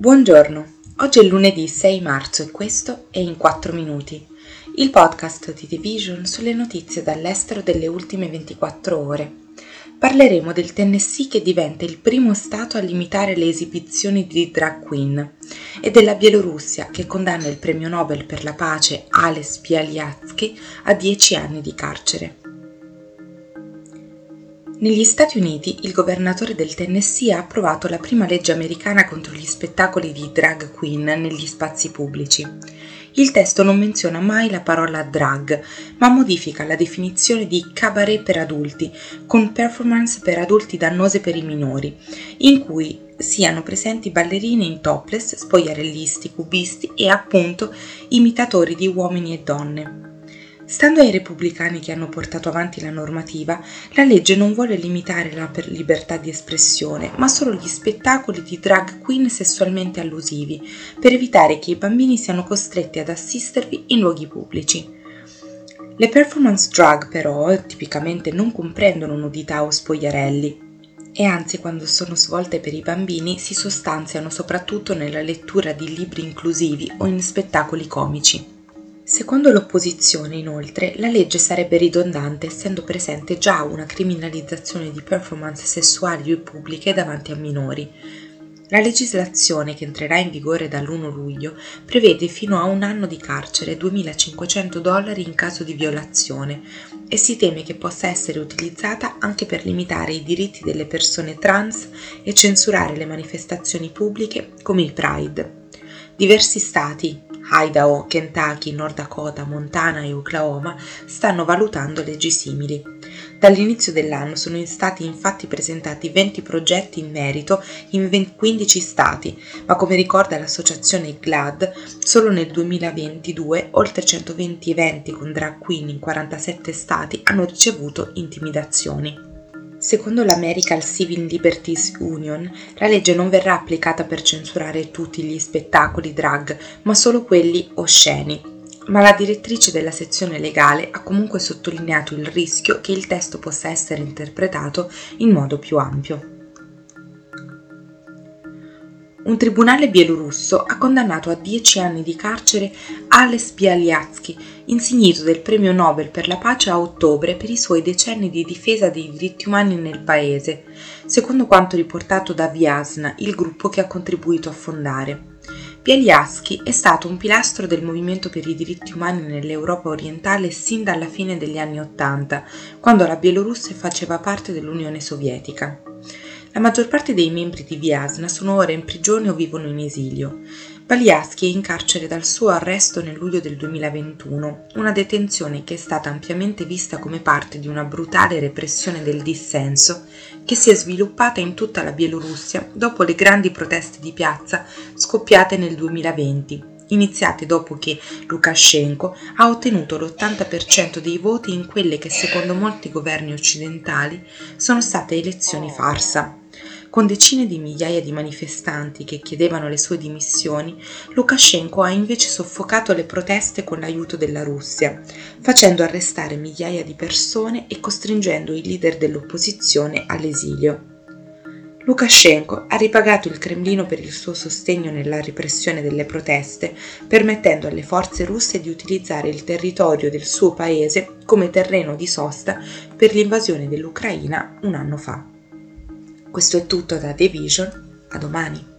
Buongiorno, oggi è lunedì 6 marzo e questo è In 4 Minuti, il podcast di The Vision sulle notizie dall'estero delle ultime 24 ore. Parleremo del Tennessee che diventa il primo Stato a limitare le esibizioni di drag queen e della Bielorussia che condanna il premio Nobel per la pace Ales Bialyatsky a 10 anni di carcere. Negli Stati Uniti il governatore del Tennessee ha approvato la prima legge americana contro gli spettacoli di drag queen negli spazi pubblici. Il testo non menziona mai la parola drag, ma modifica la definizione di cabaret per adulti, con performance per adulti dannose per i minori, in cui siano presenti ballerine in topless, spogliarellisti, cubisti e appunto imitatori di uomini e donne. Stando ai repubblicani che hanno portato avanti la normativa, la legge non vuole limitare la libertà di espressione, ma solo gli spettacoli di drag queen sessualmente allusivi, per evitare che i bambini siano costretti ad assistervi in luoghi pubblici. Le performance drag però tipicamente non comprendono nudità o spogliarelli, e anzi quando sono svolte per i bambini si sostanziano soprattutto nella lettura di libri inclusivi o in spettacoli comici. Secondo l'opposizione, inoltre, la legge sarebbe ridondante essendo presente già una criminalizzazione di performance sessuali pubbliche davanti a minori. La legislazione, che entrerà in vigore dall'1 luglio, prevede fino a un anno di carcere e 2.500 dollari in caso di violazione e si teme che possa essere utilizzata anche per limitare i diritti delle persone trans e censurare le manifestazioni pubbliche come il Pride. Diversi stati, Idaho, Kentucky, Nord Dakota, Montana e Oklahoma stanno valutando leggi simili. Dall'inizio dell'anno sono stati infatti presentati 20 progetti in merito in 15 stati, ma come ricorda l'associazione GLAD, solo nel 2022 oltre 120 eventi con drag queen in 47 stati hanno ricevuto intimidazioni. Secondo l'American Civil Liberties Union, la legge non verrà applicata per censurare tutti gli spettacoli drag, ma solo quelli osceni. Ma la direttrice della sezione legale ha comunque sottolineato il rischio che il testo possa essere interpretato in modo più ampio. Un tribunale bielorusso ha condannato a 10 anni di carcere Ales Bialyatsky, insignito del premio Nobel per la pace a ottobre per i suoi decenni di difesa dei diritti umani nel paese, secondo quanto riportato da Viasna, il gruppo che ha contribuito a fondare. Bialyatsky è stato un pilastro del movimento per i diritti umani nell'Europa orientale sin dalla fine degli anni Ottanta, quando la Bielorussia faceva parte dell'Unione Sovietica. La maggior parte dei membri di Viasna sono ora in prigione o vivono in esilio. Baliaschi è in carcere dal suo arresto nel luglio del 2021, una detenzione che è stata ampiamente vista come parte di una brutale repressione del dissenso che si è sviluppata in tutta la Bielorussia dopo le grandi proteste di piazza scoppiate nel 2020, iniziate dopo che Lukashenko ha ottenuto l'80% dei voti in quelle che secondo molti governi occidentali sono state elezioni farsa. Con decine di migliaia di manifestanti che chiedevano le sue dimissioni, Lukashenko ha invece soffocato le proteste con l'aiuto della Russia, facendo arrestare migliaia di persone e costringendo i leader dell'opposizione all'esilio. Lukashenko ha ripagato il Cremlino per il suo sostegno nella repressione delle proteste, permettendo alle forze russe di utilizzare il territorio del suo paese come terreno di sosta per l'invasione dell'Ucraina un anno fa. Questo è tutto da The Vision, a domani.